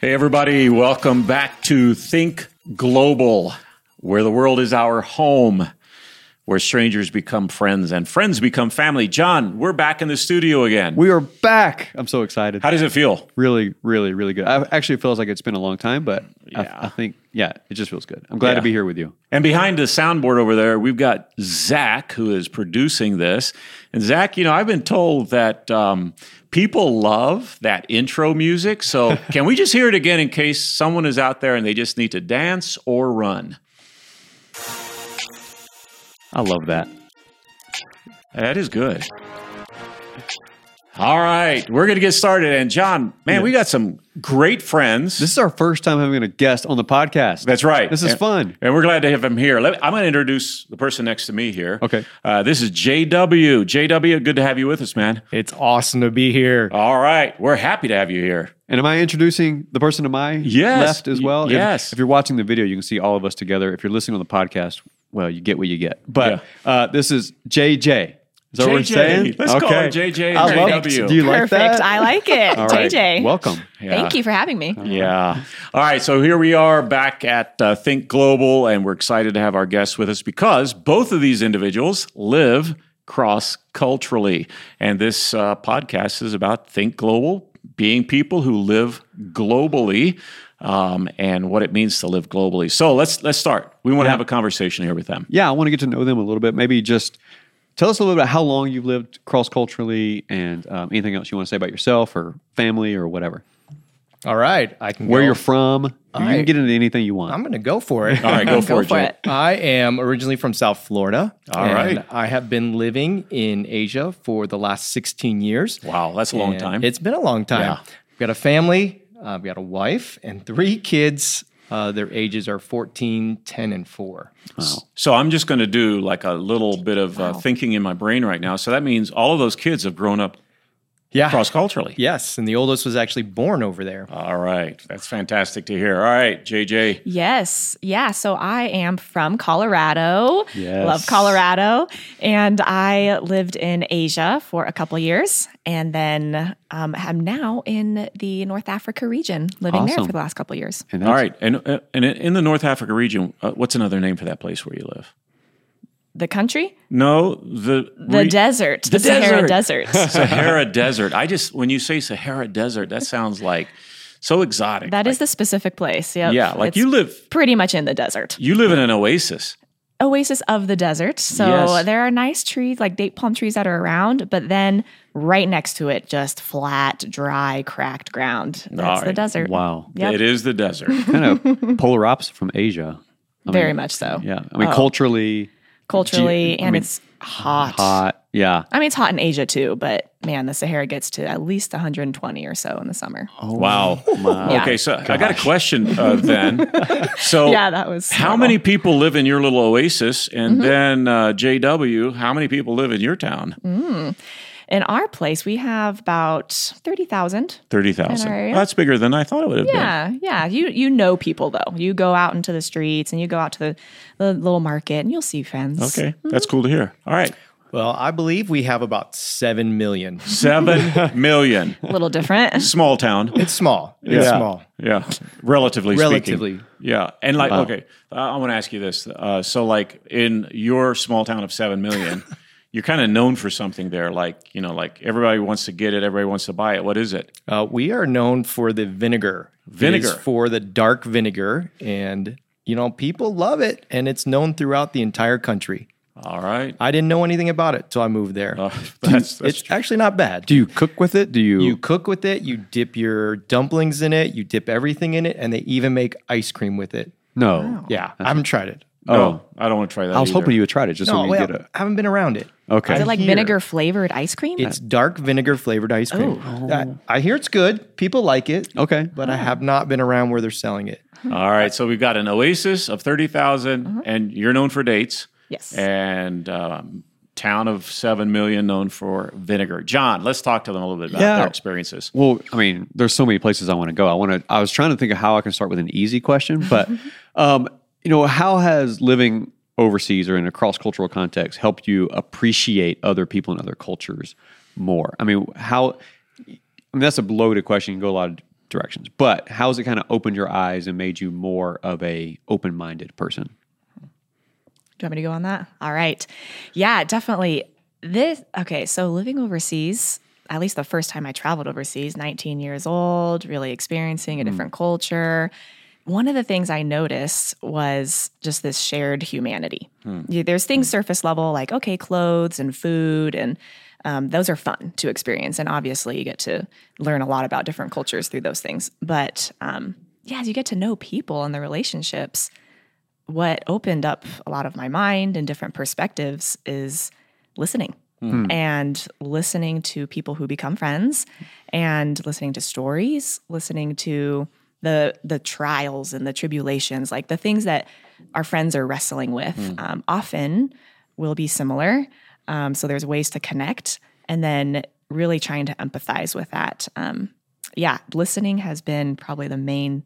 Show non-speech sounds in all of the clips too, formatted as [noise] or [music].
Hey, everybody, welcome back to Think Global, where the world is our home, where strangers become friends and friends become family. John, we're back in the studio again. We are back. I'm so excited. How does it feel? really, really, really good. I actually it feels like it's been a long time, but Yeah. I, I think yeah, it just feels good. I'm glad Yeah. to be here with you. And behind the soundboard over there, we've got Zach, who is producing this. And Zach, you know, I've been told that um, people love that intro music. So [laughs] can we just hear it again in case someone is out there and they just need to dance or run? I love that. That is good. All right, we're going to get started. And John, man, we got some great friends. This is our first time having a guest on the podcast. That's right. This is And- fun. And we're glad to have him here. Let, I'm going to introduce the person next to me here. Okay. Uh, this is JW. JW, good to have you with us, man. It's awesome to be here. All right. We're happy to have you here. And am I introducing the person to my Yes. left as well? If- Yes. If, you're watching the video, you can see all of us together. If you're listening on the podcast, well, you get what you get. But uh, this is JJ. Is that what we're JJ. saying? Let's call her JJ and I love- JW. Do you like Perfect. that? I like it. All right. JJ. Welcome. Thank you for having me. Yeah. All right. So here we are back at uh, Think Global, and we're excited to have our guests with us because both of these individuals live cross culturally. And this uh, podcast is about Think Global, being people who live globally. Um, and what it means to live globally. So let's let's start. We want to have a conversation here with them. Yeah, I want to get to know them a little bit. Maybe just tell us a little bit about how long you've lived cross culturally and um, anything else you want to say about yourself or family or whatever. All right, I can Where go. you're from. you can get into anything you want. I'm going to go for it. All right, go [laughs] for Go it, for it. I am originally from South Florida. All and right. I have been living in Asia for the last 16 years. Wow, that's a long time. It's been a long time. Yeah. I've got a family, uh, I've got a wife, and three kids. Uh, their ages are 14, 10, and 4. So I'm just going to do like a little bit of uh, thinking in my brain right now. So that means all of those kids have grown up Yeah. cross culturally. Yes, and the oldest was actually born over there. All right, that's fantastic to hear. All right, JJ. Yes. Yeah. So I am from Colorado. Yes. Love Colorado. And I lived in Asia for a couple years and then um, am now in the North Africa region, living there for the last couple years. And All that's- right, and uh, and in the North Africa region, uh, what's another name for that place where you live? The country? No, the The re- desert. The, the Sahara desert. Desert. [laughs] Sahara Desert. I just when you say Sahara Desert, that sounds like so exotic. that like, is the specific place. Yeah, yeah, like It's you live pretty much in the desert. you live in an oasis. oasis of the desert. So Yes. there are nice trees, like date palm trees that are around, but then right next to it, just flat, dry, cracked ground. That's the desert. wow. Yep. It is the desert. kind of polar opposite from Asia. I Very mean, much so. Yeah. I mean, oh. culturally Culturally, Ge- and mean, it's hot. hot. Yeah. I mean, it's hot in Asia too, but man, the Sahara gets to at least 120 or so in the summer. Oh, Wow. Yeah. [laughs] Okay, so I got a question uh, [laughs] then. So Yeah, that was How horrible. many people live in your little oasis? And then uh, JW, how many people live in your town? In our place, we have about 30,000. 30,000. Well, that's bigger than I thought it would have been. Yeah, yeah. You you know people though. You go out into the streets and you go out to the, the little market and you'll see friends. Okay, that's cool to hear. All right, Well, I believe we have about 7 million. seven [laughs] million. A little different. Small town. It's small. It's Yeah. small. Yeah, relatively Relatively. speaking. Yeah, and like, okay, uh, I want to ask you this. Uh, so, like, in your small town of seven million, [laughs] you're kind of known for something there. Like, you know, like everybody wants to get it, everybody wants to buy it. What is it? Uh, we are known for the vinegar. Vinegar. is for the dark vinegar. And, you know, people love it. And it's known throughout the entire country. All right. I didn't know anything about it till I moved there. [laughs] Uh, that's, that's it's actually not bad. Do you cook with it? Do you? you cook with it, you dip your dumplings in it, you dip everything in it, and they even make ice cream with it. no. Yeah, I haven't tried it. No, I don't want to try that. I was either. hoping you would try it just so we well, could get I haven't been around it. Okay. Is it like vinegar flavored ice cream? It's dark vinegar flavored ice cream. I, I hear it's good. People like it. Okay. But I have not been around where they're selling it. All right, so we've got an oasis of thirty and you're known for dates. Yes. And um, town of seven million known for vinegar. John, let's talk to them a little bit about Yeah. their experiences. Well, I mean, there's so many places I want to go. I want to. I was trying to think of how I can start with an easy question, but [laughs] um, you know, how has living overseas or in a cross cultural context helped you appreciate other people and other cultures more? I mean, how? I mean, that's a loaded question. You can go a lot of directions, but how has it kind of opened your eyes and made you more of a open-minded person? Do you want me to go on that? All right. Yeah, definitely. This okay, so living overseas, at least the first time I traveled overseas, 19 years old, really experiencing a hmm. different culture. One of the things I noticed was just this shared humanity. You- There's things surface level like, okay, clothes and food, and um, those are fun to experience. And obviously, you get to learn a lot about different cultures through those things. But um, yeah, as you get to know people and the relationships, what opened up a lot of my mind and different perspectives is listening and listening to people who become friends and listening to stories listening to the the trials and the tribulations like the things that our friends are wrestling with um, often will be similar um, so there's ways to connect and then really trying to empathize with that um, yeah listening has been probably the main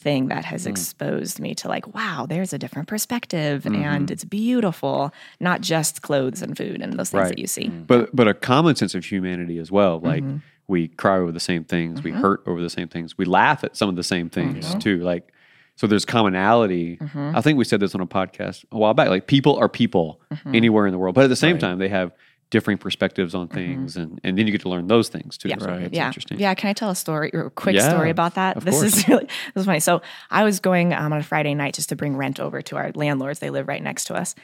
thing that has exposed me to like wow there's a different perspective and it's beautiful not just clothes and food and those things Right. that you see But but a common sense of humanity as well. Like Mm-hmm. We cry over the same things, we hurt over the same things, we laugh at some of the same things Mm-hmm. too. Like so, there's commonality. I think we said this on a podcast a while back. Like people are people Mm-hmm. anywhere in the world, but at the same time, they have differing perspectives on things, and and then you get to learn those things too. Yeah. So Mm-hmm. yeah. interesting. Yeah. Can I tell a story or a quick Yeah, story about that? This course. is really this is funny. So I was going um, on a Friday night just to bring rent over to our landlords. They live right next to us.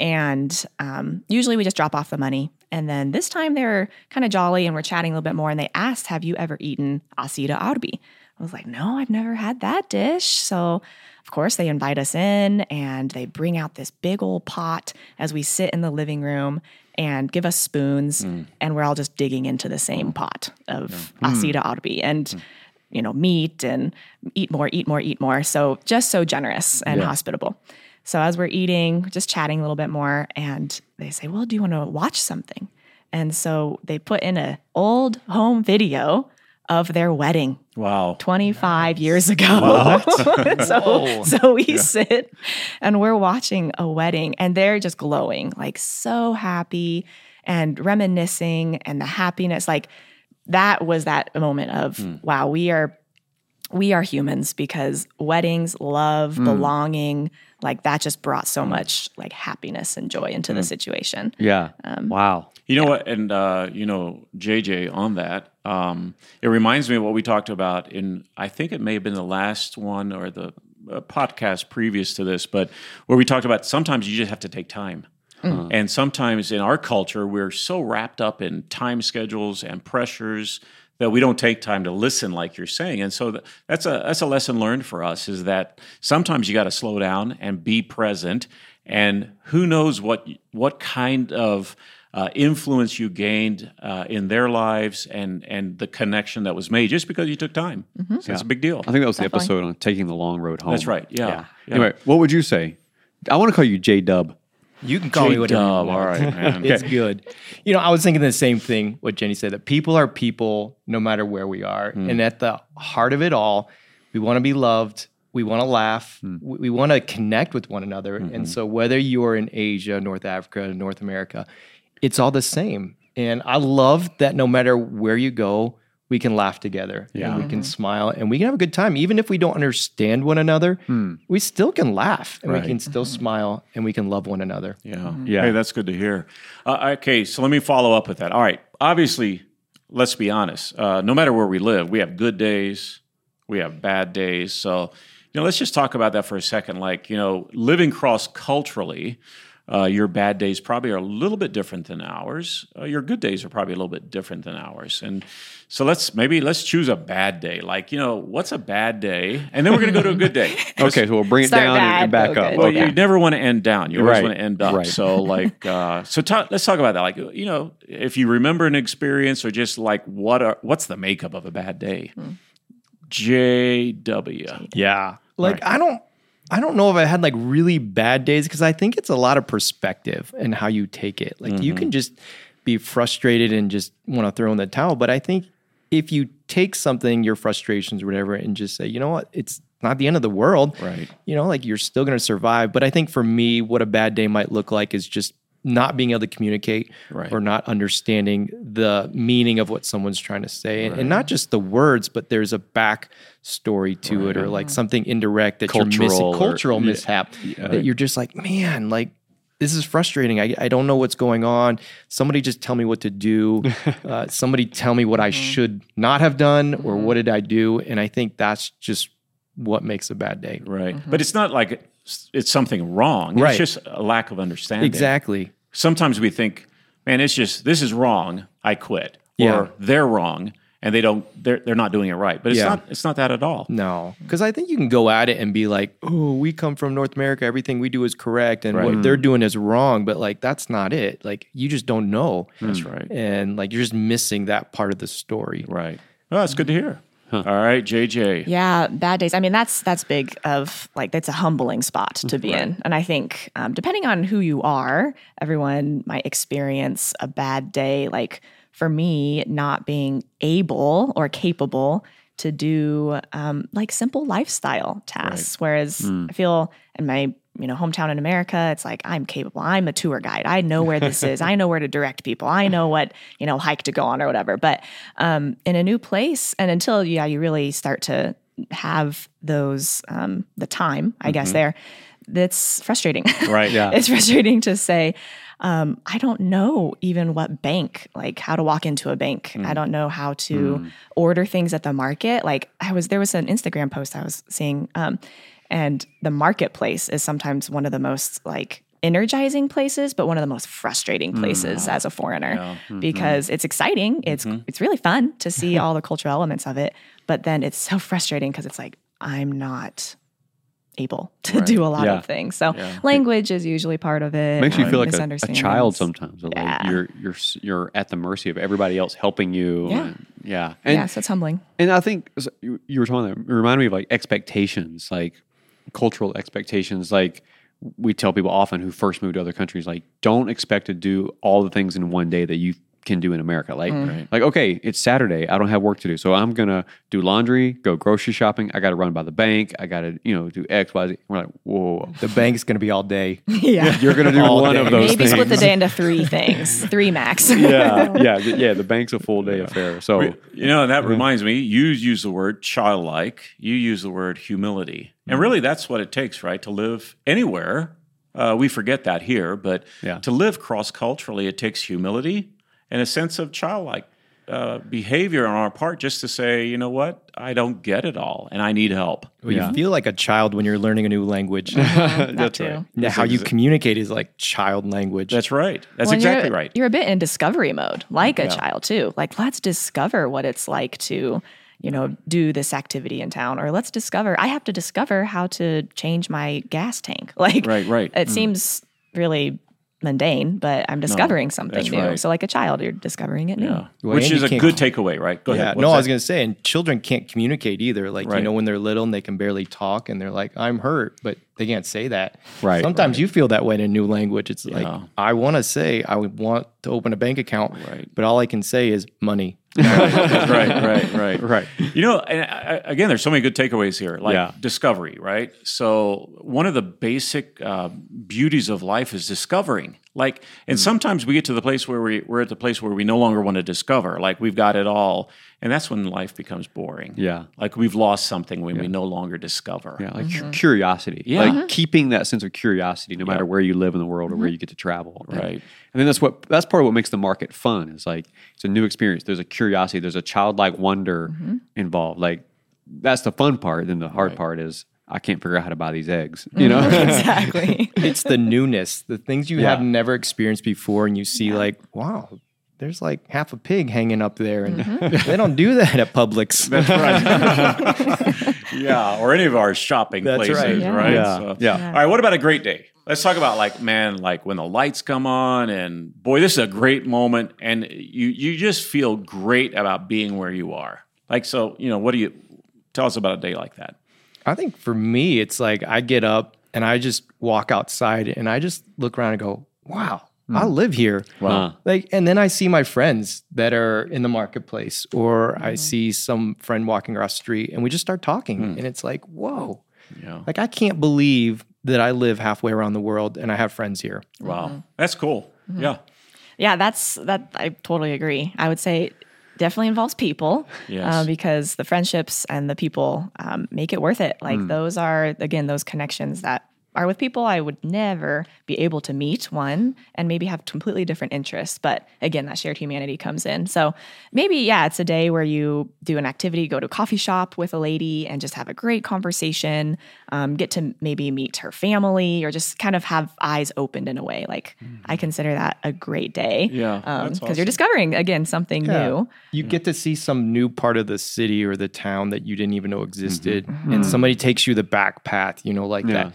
And um, usually we just drop off the money. And then this time they're kind of jolly and we're chatting a little bit more. And they asked, Have you ever eaten asida arbi? I was like, No, I've never had that dish. So of course, they invite us in and they bring out this big old pot as we sit in the living room and give us spoons. Hmm. And we're all just digging into the same pot of hmm. asida arbi and, hmm. you know, meat and eat more, eat more, eat more. So just so generous and hospitable. So as we're eating, just chatting a little bit more, and they say, Well, do you want to watch something? And so they put in an old home video of their wedding Wow. 25 years ago. [laughs] so, so we sit and we're watching a wedding and they're just glowing, like so happy and reminiscing and the happiness. Like that was that moment of, hmm. wow, we are we are humans because weddings, love, hmm. belonging, like that just brought so much like happiness and joy into the situation. Yeah. Um, wow. You know what? And uh, you know, JJ, on that, um, it reminds me of what we talked about in. I think it may have been the last one or the uh, podcast previous to this, but where we talked about sometimes you just have to take time. And sometimes in our culture, we're so wrapped up in time schedules and pressures that we don't take time to listen, like you're saying. And so that's a that's a lesson learned for us is that sometimes you got to slow down and be present. And who knows what what kind of uh, influence you gained uh, in their lives and and the connection that was made just because you took time. So That's a big deal. I think that was the episode on taking the long road home. That's right. Yeah. yeah. Anyway, what would you say? I want to call you J Dub. You can call me whatever J-Dub, all right, man. [laughs] it's good. You know, I was thinking the same thing. What Jenny said that people are people, no matter where we are, hmm. and at the heart of it all, we want to be loved. We want to laugh. Hmm. We, we want to connect with one another. Hmm, and so, whether you are in Asia, North Africa, North America, it's all the same. And I love that no matter where you go, we can laugh together. Yeah. And we can smile and we can have a good time. Even if we don't understand one another, we still can laugh and Right. we can still smile and we can love one another. Yeah. Yeah. Hey, that's good to hear. Uh, okay, so let me follow up with that. All right. Obviously, let's be honest. Uh, no matter where we live, we have good days, we have bad days. So, you know, let's just talk about that for a second. Like, you know, living cross culturally, uh, your bad days probably are a little bit different than ours. Uh, your good days are probably a little bit different than ours. And so let's maybe let's choose a bad day. Like, you know, what's a bad day? And then we're going to go to a good day. [laughs] Okay, so we'll bring it Start down and, and back up. good. Well, Okay. you never want to end down. You always Right. want to end up. Right. So, like, uh, so ta- let's talk about that. Like, you know, if you remember an experience, or just like what are what's the makeup of a bad day? JW. Yeah. Like I don't I don't know if I had like really bad days because I think it's a lot of perspective and how you take it. Like you can mm-hmm. just be frustrated and just want to throw in the towel, but I think if you take something, your frustrations or whatever, and just say, you know what, it's not the end of the world. Right. You know, like you're still going to survive. But I think for me, what a bad day might look like is just not being able to communicate Right. or not understanding the meaning of what someone's trying to say, and, and not just the words, but there's a back story to it, or like mm-hmm. something indirect that you're missing, Cultural or- cultural yeah. mishap that you're just like, man, like this is frustrating. I, I don't know what's going on. Somebody just tell me what to do. [laughs] uh, somebody tell me what I mm-hmm. should not have done or mm-hmm. what did I do. And I think that's just what makes a bad day. Right. But it's not like it's, something wrong. Right. It's just a lack of understanding. Exactly. Sometimes we think, man, it's just this is wrong. I quit. Yeah. Or they're wrong and they don't they're they're not doing it right. But it's Yeah. not it's not that at all. No, because I think you can go at it and be like, "Oh, we come from North America. Everything we do is correct, and what they're mm. doing is wrong." But like, that's not it. Like, you just don't know, That's right. and like, you're just missing that part of the story. Right. Well, that's good to hear. All right, JJ. Yeah, bad days. I mean, that's that's big. Of like, that's a humbling spot to be in. And I think, um, depending on who you are, everyone might experience a bad day. Like for me, not being able or capable to do um, like simple lifestyle tasks. Whereas I feel in my you know hometown in America, it's like I'm capable. I'm a tour guide. I know where this is. I know where to direct people. I know what you know hike to go on or whatever. But um, in a new place, and until yeah, you really start to have those um, the time, I guess there, that's frustrating. Right. Yeah. [laughs] it's frustrating to say. Um, I don't know even what bank, like how to walk into a bank. Mm. I don't know how to order things at the market. Like I was, there was an Instagram post I was seeing, um, and the marketplace is sometimes one of the most like energizing places, but one of the most frustrating Mm. places as a foreigner Mm-hmm. because it's exciting. It's it's really fun to see [laughs] all the cultural elements of it, but then it's so frustrating because it's like I'm not able to do a lot Yeah. of things. So language is usually part of it. makes you um, feel like a, a child sometimes. Like Yeah. you're you're you're at the mercy of everybody else helping you. Yeah. and- yeah. And yeah, so it's humbling. and I think you, you were talking that it reminded me of like expectations, like cultural expectations. Like we tell people often who first move to other countries, like don't expect to do all the things in one day that you can do in America. Like, like okay, it's Saturday, I don't have work to do, so I'm gonna do laundry, go grocery shopping. I got to run by the bank. I got to you know do X, Y, Z. We're like, whoa, The bank's going to be all day. [laughs] Yeah. you're gonna do All one day. of those Maybe things. split the day into three things, [laughs] three max. yeah, yeah, [laughs] th- yeah. The bank's a full day affair. So You know, and that reminds me, you use the word childlike, you use the word humility. And really, that's what it takes, right? To live anywhere. Uh, we forget that here, but Yeah. to live cross culturally, it takes humility and a sense of childlike uh, behavior on our part just to say, you know what, I don't get it all and I need help. Well, Yeah. You feel like a child when you're learning a new language. [laughs] that too. right. Yeah, how you communicate is like child language. That's right. That's Well, exactly you're, right. You're a bit in discovery mode, like a child too. Like let's discover what it's like to, you know, do this activity in town, or let's discover. I have to discover how to change my gas tank. [laughs] Like, Right, right. It seems really mundane, but I'm discovering something new. right. So, like a child, you're discovering it new. Yeah. Well, Which and is a good takeaway, right? Go Yeah, ahead. no, What's I was going to say, and children can't communicate either. Like, Right. you know, when they're little and they can barely talk and they're like, I'm hurt, but they can't say that. Right, Sometimes you feel that way in a new language. It's like, I want to say, I would want to open a bank account, Right. but all I can say is money. Right, right, right, Right. You know, and I, I- again, there's so many good takeaways here, like Yeah. discovery, right? So one of the basic uh, beauties of life is discovering. Like, and mm. sometimes we get to the place where we, we're at the place where we no longer want to discover. Like we've got it all, and that's when life becomes boring. Yeah. like we've lost something when we no longer discover. Yeah, like cu- curiosity. Yeah. Like mm-hmm. keeping that sense of curiosity no matter where you live in the world or where mm-hmm. you get to travel. Right. And then that's what that's part of what makes the market fun. Is like it's a new experience. There's a curiosity, there's a childlike wonder involved. Like that's the fun part. Then the hard part is I can't figure out how to buy these eggs. You know? [laughs] Exactly. it's the newness, the things you have never experienced before, and you see like, wow, there's like half a pig hanging up there, and mm-hmm. [laughs] they don't do that at Publix. [laughs] [laughs] yeah, or any of our shopping That's places, right. right? Yeah. Yeah. Yeah. All right, what about a great day? Let's talk about like man, like when the lights come on, and boy, this is a great moment, and you you just feel great about being where you are. Like so, you know, what do you tell us about a day like that? I think for me, it's like I get up and I just walk outside and I just look around and go, wow, I hmm. live here. Wow. Like, and then I see my friends that are in the marketplace, or I hmm. see some friend walking across the street and we just start talking. Hmm. And it's like, whoa, Yeah, like I can't believe that I live halfway around the world and I have friends here. wow, mm-hmm. that's cool. Mm-hmm. Yeah. Yeah, that's that. I totally agree. I would say definitely involves people, Yes. uh, because the friendships and the people um, make it worth it. Like those are again those connections that are with people I would never be able to meet one and maybe have completely different interests. But again, that shared humanity comes in. So maybe, yeah, it's a day where you do an activity, go to a coffee shop with a lady and just have a great conversation, um, get to maybe meet her family or just kind of have eyes opened in a way. Like I consider that a great day. Yeah, Because that's you're discovering, again, something new. You get to see some new part of the city or the town that you didn't even know existed, Mm-hmm. and somebody takes you the back path. You know, like Yeah.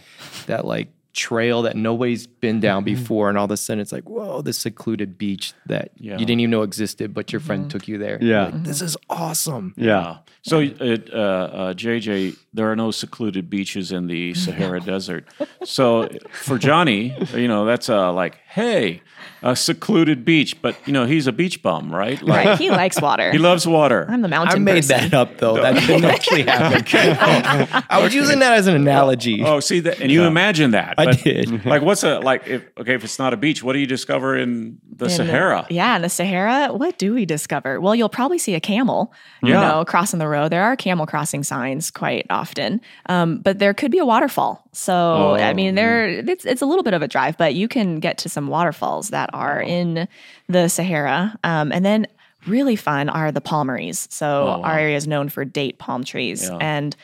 that that like trail that nobody's been down Mm-hmm. before, and all of a sudden it's like, whoa, this secluded beach that Yeah. you didn't even know existed, but your friend took you there. Yeah. Like, this is awesome. Yeah. So, it, uh, uh, JJ, there are no secluded beaches in the [laughs] Sahara Desert. So, for Johnny, you know, that's uh, like, hey, a secluded beach, but you know, he's a beach bum, right? Like, Right. He likes water. [laughs] he loves water. I'm the mountain I made person. that up though. That didn't [laughs] actually happen. I was using that as an analogy. Oh, see that, and you imagine that. I did. Like, what's a like? Like, if okay, if it's not a beach, what do you discover in the In the- Sahara? yeah, in the Sahara, what do we discover? Well, you'll probably see a camel, you Yeah. know, crossing the road. There are camel crossing signs quite often, um, but there could be a waterfall. So, I mean, there it's, it's a little bit of a drive, but you can get to some waterfalls that are in the Sahara, um, and then. Really fun are the palmeries. So our area is known for date palm trees, Yeah. and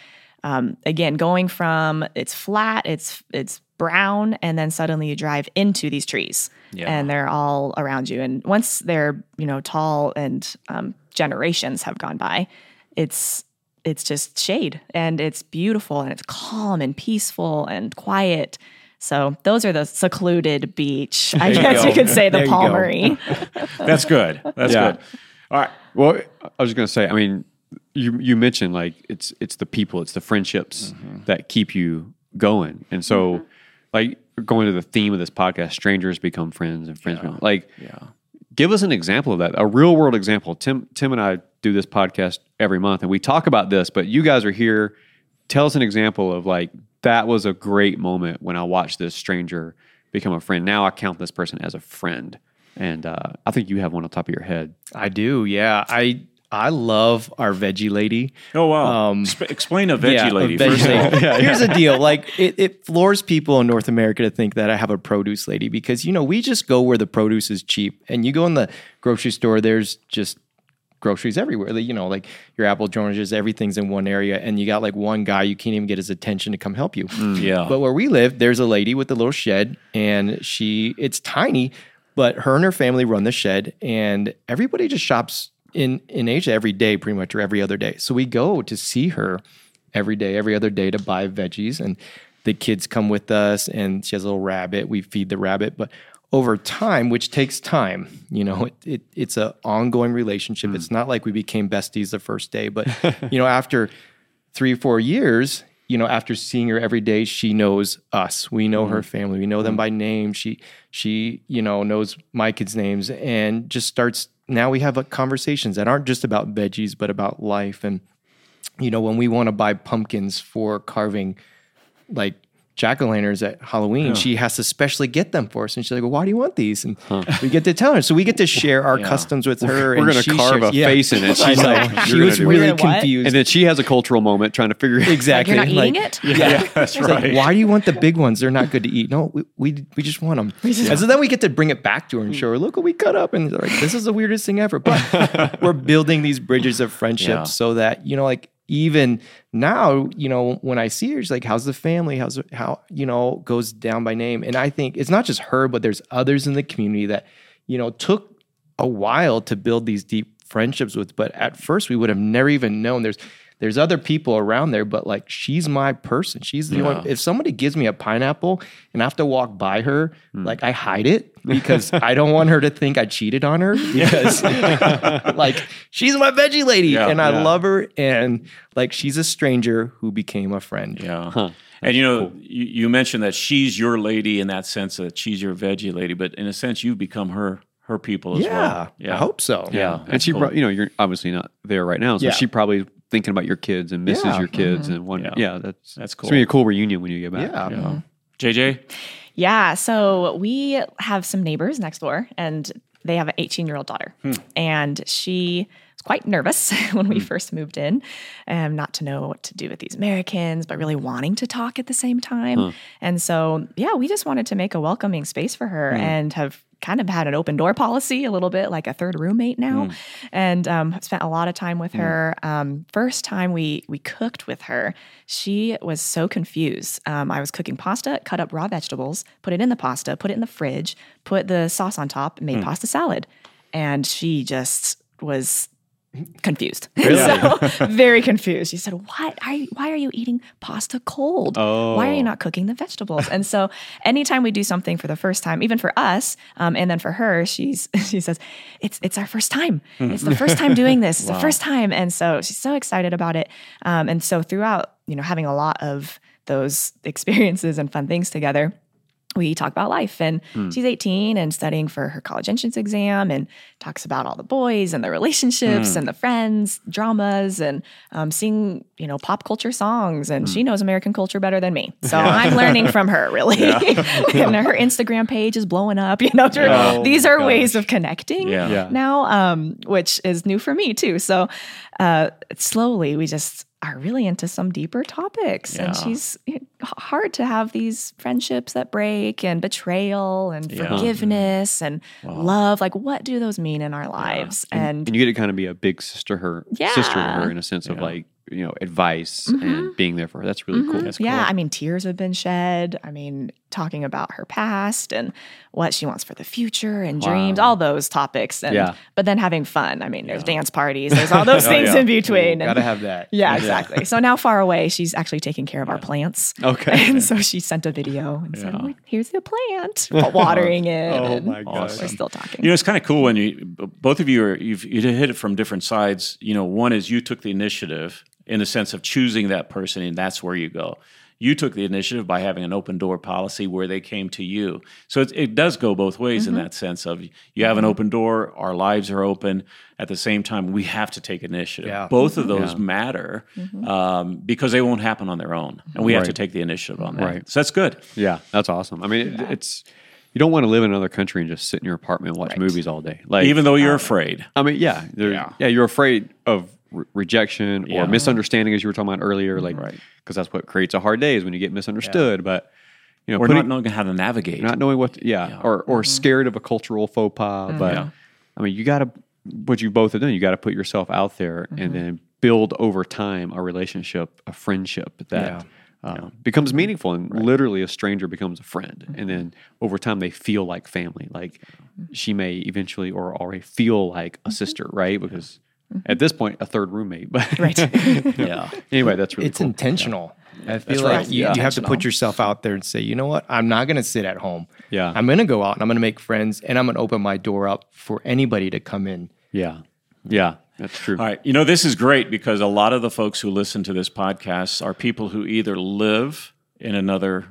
um, again, going from it's flat, it's it's brown, and then suddenly you drive into these trees, Yeah. and they're all around you. And once they're you know tall and um, generations have gone by, it's it's just shade and it's beautiful and it's calm and peaceful and quiet. So those are the secluded beach. I you guess go. you could say the There go. Palmery. [laughs] That's good. That's Yeah. good. All right. Well, I was going to say, I mean, you you mentioned like it's it's the people, it's the friendships that keep you going, and so like going to the theme of this podcast, strangers become friends and friends become like. Yeah. Give us an example of that, a real world example. Tim Tim and I do this podcast every month, and we talk about this. But you guys are here. Tell us an example of like that was a great moment when I watched this stranger become a friend. Now I count this person as a friend, and uh, I think you have one on top of your head. I do. Yeah. I I love our veggie lady. Oh wow. Um, Sp- explain a veggie yeah, a lady veggie first of all. [laughs] lady. Here's the deal: like it, it floors people in North America to think that I have a produce lady because you know we just go where the produce is cheap, and you go in the grocery store. There's just groceries everywhere. Like, You know, like your apple oranges, everything's in one area, and you got like one guy you can't even get his attention to come help you. Yeah. But where we live, there's a lady with a little shed, and she it's tiny, but her and her family run the shed, and everybody just shops in in Asia every day, pretty much, or every other day. So we go to see her every day, every other day to buy veggies, and the kids come with us, and she has a little rabbit. We feed the rabbit, but over time, which takes time, you know, it, it it's an ongoing relationship. Hmm. It's not like we became besties the first day, but [laughs] you know, after three or four years, you know, after seeing her every day, she knows us. We know her hmm. family. We know them hmm. by name. She she you know knows my kids' names and just starts. Now we have uh, conversations that aren't just about veggies, but about life. And you know, when we want to buy pumpkins for carving, like jack o' lanterns at Halloween, she has to specially get them for us. And she's like, "Well, why do you want these?" And we get to tell her. So we get to share our [laughs] customs with her. We're gonna carve shares- a face in it. [laughs] She's like, she was really. What? confused. And then she has a cultural moment trying to figure it out. exactly. Like you're not Like, eating it? yeah, [laughs] that's It's like, why do you want the big ones? They're not good to eat. No, we we, we just want them. And so then we get to bring it back to her and show her, look what we cut up. And they're like, this is the weirdest thing ever. But we're building these bridges of friendship Yeah. so that, you know, like even now, you know, when I see her, she's like, how's the family? How's how, you know, goes down by name. And I think it's not just her, but there's others in the community that, you know, took a while to build these deep friendships with. But at first we would have never even known there's there's other people around there, but like she's my person. She's the one. If somebody gives me a pineapple and I have to walk by her, hmm. like I hide it because I don't want her to think I cheated on her [laughs] because [laughs] like she's my veggie lady Yeah, and I yeah. love her and like she's a stranger who became a friend. Yeah. And you know, you, you mentioned that she's your lady in that sense that she's your veggie lady, but in a sense, you've become her her people as Yeah, well. I hope so. Yeah. and she, cool. brought, you know, you're obviously not there right now, so Yeah. she probably thinking about your kids and misses Yeah. your kids mm-hmm. and one. Yeah. Yeah, that's That's It's gonna be a cool reunion when you get back. Yeah. Yeah. Mm-hmm. JJ? Yeah. So we have some neighbors next door, and they have an 18 year old daughter. Hmm. And she was quite nervous [laughs] when we hmm. first moved in, um, not to know what to do with these Americans, but really wanting to talk at the same time. And so, yeah, we just wanted to make a welcoming space for her hmm. and have kind of had an open door policy a little bit like a third roommate now. And um, spent a lot of time with her. Um, first time we we cooked with her she was so confused. Um, i was cooking pasta cut up raw vegetables put it in the pasta put it in the fridge put the sauce on top and made pasta salad. And she just was confused. [laughs] So very confused. She said what? Why are you eating pasta cold? Why are you Oh. not cooking the vegetables? And so anytime we do something for the first time even for us um, and then for her she's [laughs] she says it's it's our first time. It's the first time doing this. It's the [laughs] first time. And so she's so excited about it. Um, and so throughout you know having a lot of those experiences and fun things together we talk about life. And she's 18 and studying for her college entrance exam and talks about all the boys and the relationships and the friends dramas and um, seeing you know pop culture songs. And she knows american culture better than me. [laughs] So i'm learning from her really. [laughs] And her instagram page is blowing up you know through- Oh, these are ways of connecting Yeah. Yeah. now um, which is new for me too. So uh, slowly we just are really into some deeper topics. And she's hard to have these friendships that break and betrayal and Yeah. forgiveness mm-hmm. and love. Like what do those mean in our lives? And, and you get to kind of be a big sister her sister to her in a sense of like you know advice and mm-hmm. being there for her. That's really cool. Mm-hmm. That's yeah cool. i mean tears have been shed. I mean talking about her past and what she wants for the future and dreams all those topics and Yeah. but then having fun i mean there's dance parties there's all [laughs] those oh, things yeah. in between and- Gotta have that. [laughs] yeah, exactly. So now far away, she's actually taking care of our plants. Okay. [laughs] And so she sent a video and said, "Wait, "Here's the plant, watering it." Oh and my We're still talking. You know, it's kind of cool when you both of you are you've you hit it from different sides. You know, one is you took the initiative in the sense of choosing that person, and that's where you go. You took the initiative by having an open door policy where they came to you. So it, it does go both ways in mm-hmm. that sense of you have an mm-hmm. open door, our lives are open. At the same time, we have to take initiative. Yeah. Both of mm-hmm. those matter um, because they won't happen on their own, and we have to take the initiative on that. Right. So that's good. Yeah, that's awesome. I mean, it, it's you don't want to live in another country and just sit in your apartment and watch Right. movies all day. Like Even though you're afraid. I mean, yeah, Yeah. yeah, you're afraid of re- rejection Yeah. or misunderstanding, as you were talking about earlier. Mm-hmm. Like, Right. because that's what creates a hard day is when you get misunderstood. But you know, Or putting- not knowing how to navigate. not knowing what, to, yeah, or or mm-hmm. scared of a cultural faux pas. Mm-hmm. But Yeah. I mean, you got to what you both have done. You got to put yourself out there and then build over time a relationship, a friendship that. Uh, becomes meaningful and literally a stranger becomes a friend and then over time they feel like family like she may eventually or already feel like a sister right because at this point a third roommate but [laughs] Right. [laughs] yeah. anyway that's really It's cool. intentional. I feel That's like right. you, Yeah. you have to put yourself out there and say, you know what? I'm not going to sit at home. Yeah. I'm going to go out and I'm going to make friends and I'm going to open my door up for anybody to come in. yeah yeah that's true All right. You know, this is great because a lot of the folks who listen to this podcast are people who either live in another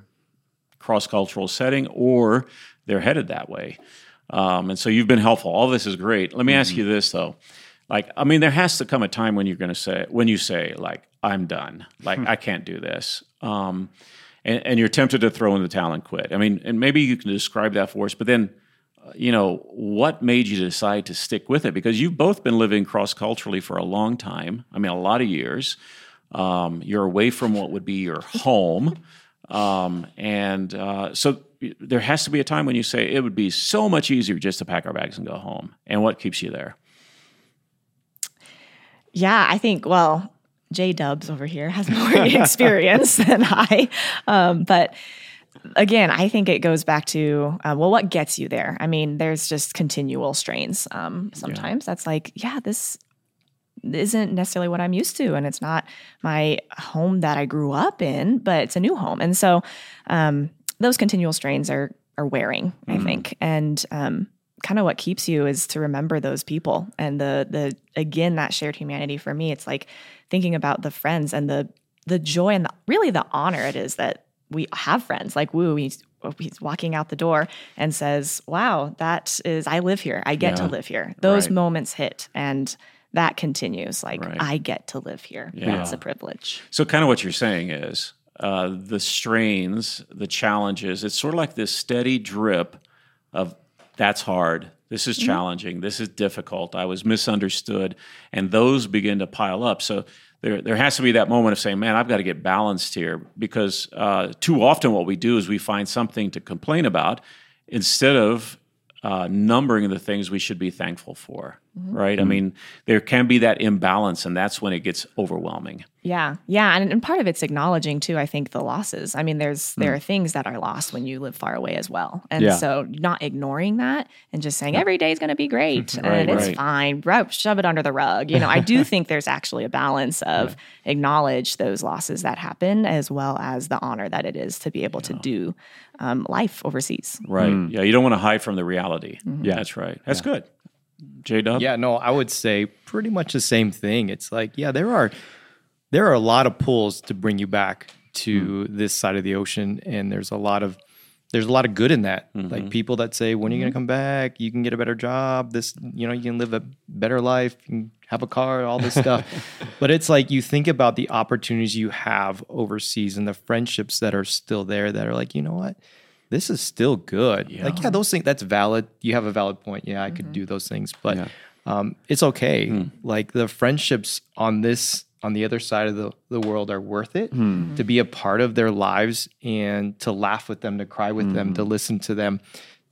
cross cultural setting or they're headed that way. Um, and so you've been helpful. All this is great. Let me ask you this, though. Like, I mean, there has to come a time when you're going to say, when you say, like, I'm done, like, I can't do this. Um, and, and you're tempted to throw in the towel and quit. I mean, and maybe you can describe that for us, but then you know, what made you decide to stick with it? Because you've both been living cross culturally for a long time. I mean, a lot of years. Um, you're away from what would be your home. Um, and uh, so there has to be a time when you say it would be so much easier just to pack our bags and go home. And what keeps you there? Yeah, I think, well, J Dubs over here has more [laughs] experience [laughs] than I. Um, but again, I think it goes back to, uh, well, what gets you there? I mean, there's just continual strains. Um, sometimes that's like, yeah, this isn't necessarily what I'm used to. And it's not my home that I grew up in, but it's a new home. And so um, those continual strains are, are wearing, I think. And, um, kind of what keeps you is to remember those people and the the again that shared humanity for me it's like thinking about the friends and the the joy and the, really the honor it is that we have friends like woo he's, he's walking out the door and says wow that is i live here i get to live here those Right. moments hit and that continues like Right. i get to live here Yeah. that's a privilege So, kind of what you're saying is uh, the strains, the challenges. It's sort of like this steady drip of that's hard. This is challenging. This is difficult. I was misunderstood, and those begin to pile up. So there, there has to be that moment of saying, "Man, I've got to get balanced here," because uh, too often what we do is we find something to complain about instead of uh, numbering the things we should be thankful for. Mm-hmm. Right? I mm-hmm. mean, there can be that imbalance, and that's when it gets overwhelming. Yeah, yeah, and, and part of it's acknowledging too. I think the losses. I mean, there's there mm. are things that are lost when you live far away as well, and Yeah. so not ignoring that and just saying every day is going to be great [laughs] Right, and it's right. fine. Rub, shove it under the rug. You know, I do [laughs] think there's actually a balance of acknowledge those losses that happen as well as the honor that it is to be able to do um, life overseas. Right. Mm. Yeah. You don't want to hide from the reality. Mm-hmm. Yeah. That's right. That's good. J Dub. Yeah, no, I would say pretty much the same thing. It's like, yeah, there are there are a lot of pulls to bring you back to hmm. this side of the ocean, and there's a lot of there's a lot of good in that. Mm-hmm. Like people that say, when are you going to mm-hmm. come back? You can get a better job. This, you know, you can live a better life. You can have a car, all this stuff. [laughs] but it's like you think about the opportunities you have overseas and the friendships that are still there that are like, you know what? This is still good. Like, yeah, those things, that's valid. You have a valid point. Yeah, I could mm-hmm. do those things. But Yeah. um, it's okay. Hmm. Like the friendships on this on the other side of the, the world are worth it hmm. to be a part of their lives and to laugh with them, to cry with them, to hmm. listen to them,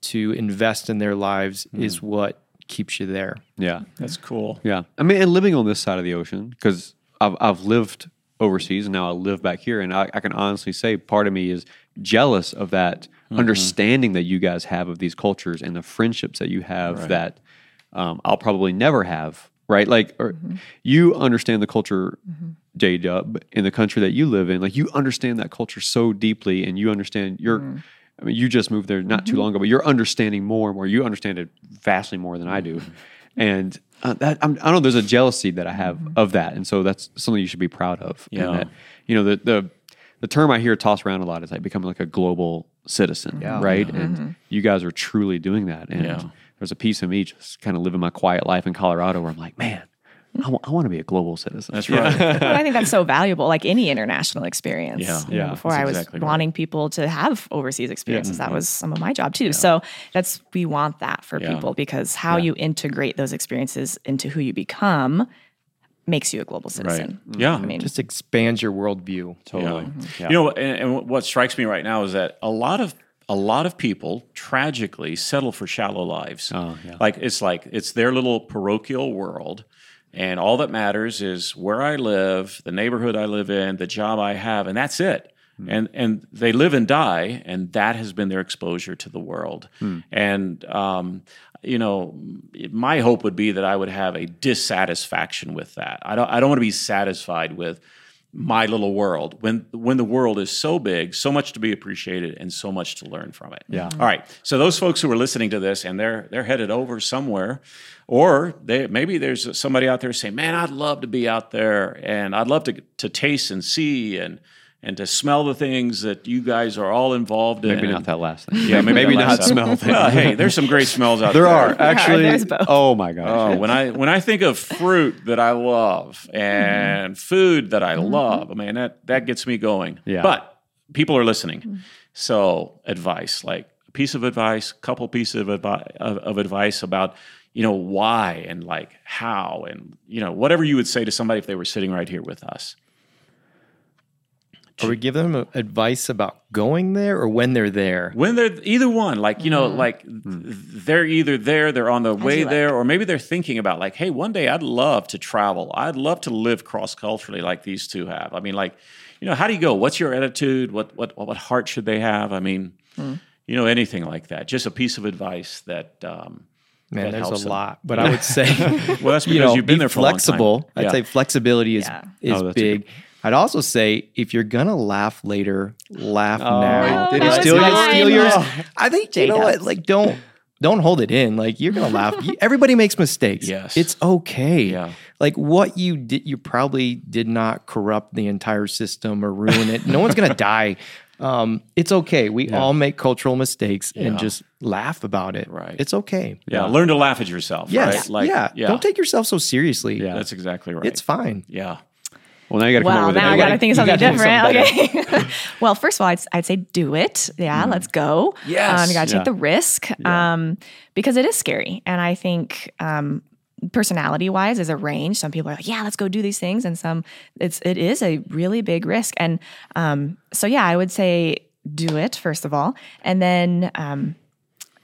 to invest in their lives is what keeps you there. Yeah. That's cool. Yeah. I mean, and living on this side of the ocean, because I've, I've lived overseas and now I live back here. And I, I can honestly say part of me is jealous of that Mm-hmm. understanding that you guys have of these cultures and the friendships that you have that um, I'll probably never have. Right. Like, or mm-hmm. you understand the culture, mm-hmm. J Dub, in the country that you live in. Like, you understand that culture so deeply and you understand your. I mean, you just moved there not too long ago, but you're understanding more and more. You understand it vastly more than I do, and uh, that I'm, I don't know. There's a jealousy that I have of that, and so that's something you should be proud of. Yeah. that, you know, the the the term I hear tossed around a lot is like becoming like a global citizen, right? And mm-hmm. you guys are truly doing that. And Yeah. there's a piece of me just kind of living my quiet life in Colorado where I'm like, man, I want to be a global citizen. That's right. but I think that's so valuable, like any international experience. Yeah. You know, Yeah, before that's I was exactly right. wanting people to have overseas experiences, that mm-hmm. was some of my job too. So that's we want that for Yeah. people because how you integrate those experiences into who you become makes you a global Right. citizen. Mm-hmm. Yeah. I mean, Just expands your worldview. totally. Yeah. Mm-hmm. You know, and, and what strikes me right now is that a lot of a lot of people tragically settle for shallow lives. Oh, yeah. Like it's like it's their little parochial world, and all that matters is where I live, the neighborhood I live in, the job I have, and that's it. Hmm. And and they live and die, and that has been their exposure to the world. Hmm. And um, you know, my hope would be that I would have a dissatisfaction with that. I don't I don't want to be satisfied with my little world when when the world is so big so much to be appreciated and so much to learn from it Yeah. all right so those folks who are listening to this and they're they're headed over somewhere or they maybe there's somebody out there saying man i'd love to be out there and i'd love to to taste and see and and to smell the things that you guys are all involved in Maybe not that last thing. yeah maybe, maybe that not last smell time. thing. well, hey there's some great smells out There there are actually. there's both. Oh my gosh. Oh, when I when I think of fruit that I love and mm-hmm. food that I mm-hmm. love, man, that that gets me going. Yeah. But people are listening, mm-hmm. so advice, like a piece of advice, couple pieces of advice of, of advice about you know why and like how and you know whatever you would say to somebody if they were sitting right here with us. Or we give them advice about going there or when they're there. When they're either one, like you know, like they're either there, they're on the way you like. there, or maybe they're thinking about like, hey, one day I'd love to travel. I'd love to live cross culturally like these two have. I mean, like, you know, how do you go? What's your attitude? What what what heart should they have? I mean, you know, anything like that. Just a piece of advice that. Um, Man, that there's helps a them. lot, but I would say, [laughs] Well, that's because you know, you've been be there for a long time. flexible. I'd Yeah. say flexibility is Yeah. is Oh, that's a big. I'd also say if you're gonna laugh later, laugh now. did he steal Did yours? steal yours? Oh. I think you know what? Like, don't don't hold it in. Like, you're gonna laugh. Everybody makes mistakes. Yes. it's okay. Yeah. Like what you did, you probably did not corrupt the entire system or ruin it. No one's gonna [laughs] die. Um, it's okay. We all make cultural mistakes and just laugh about it. Right. It's okay. yeah, learn to laugh at yourself. Yes. right? Like, yeah. Don't take yourself so seriously. Yeah. That's exactly right. It's fine. yeah. Well, now you got to come Well, up with now I got to think of something different. Okay. well, first of all, I'd, I'd say do it. well, first of all, I'd, I'd say do it. Yeah, let's go. Yes. Um, you got to Yeah. take the risk um, because it is scary. And I think um, personality wise is a range. Some people are like, yeah, let's go do these things. And some, it's, it is a really big risk. And um, so, yeah, I would say do it, first of all. And then, um,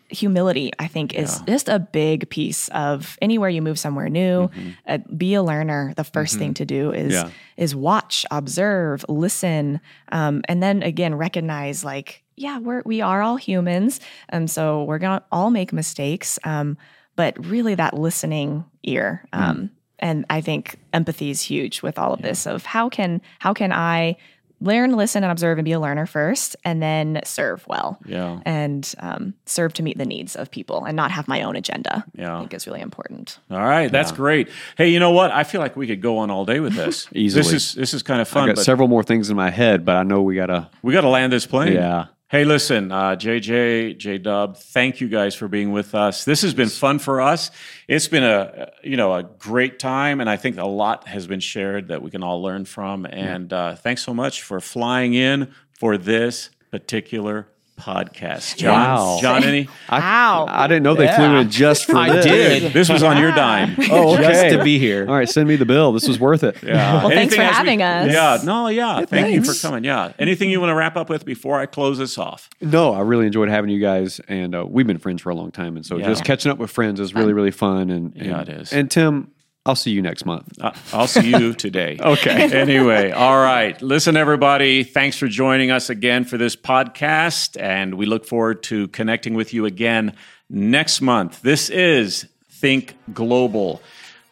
humility i think is just a big piece of anywhere you move somewhere new uh, be a learner. The 1st thing to do is Yeah. is watch observe listen um, and then again recognize like yeah we're we are all humans and so we're gonna all make mistakes um, but really that listening ear um, and i think empathy is huge with all of this of how can how can i learn listen and observe and be a learner first and then serve well Yeah. and um, serve to meet the needs of people and not have my own agenda. Yeah. I think is really important. All right, that's great. Hey, you know what? I feel like we could go on all day with this. [laughs] Easily. This is this is kind of fun. I fun, got but several more things in my head, but I know we got to. we got to land this plane. Yeah. Hey, listen, uh, JJ, J Dub, thank you guys for being with us. This has been fun for us. It's been a you know a great time, and I think a lot has been shared that we can all learn from. And uh, thanks so much for flying in for this particular podcast, John. Wow. John, any? I, Wow. I didn't know they flew Yeah. in just for I this. did. This was on your dime. [laughs] Oh, okay. Just to be here. All right, send me the bill. This was worth it. Yeah. Well, thanks for as we- having us. Yeah. No. Yeah. Thank you for coming. Yeah. Anything you want to wrap up with before I close this off? No, I really enjoyed having you guys, and uh, we've been friends for a long time, and so Yeah. just catching up with friends is really, really fun. And, and Yeah, it is. And Tim, I'll see you next month. I'll see you today. [laughs] Okay. Anyway, all right. Listen, everybody, thanks for joining us again for this podcast. And we look forward to connecting with you again next month. This is Think Global,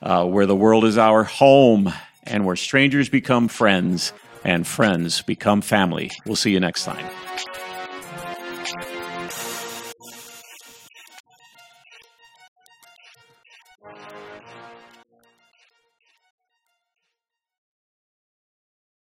uh, where the world is our home and where strangers become friends and friends become family. We'll see you next time.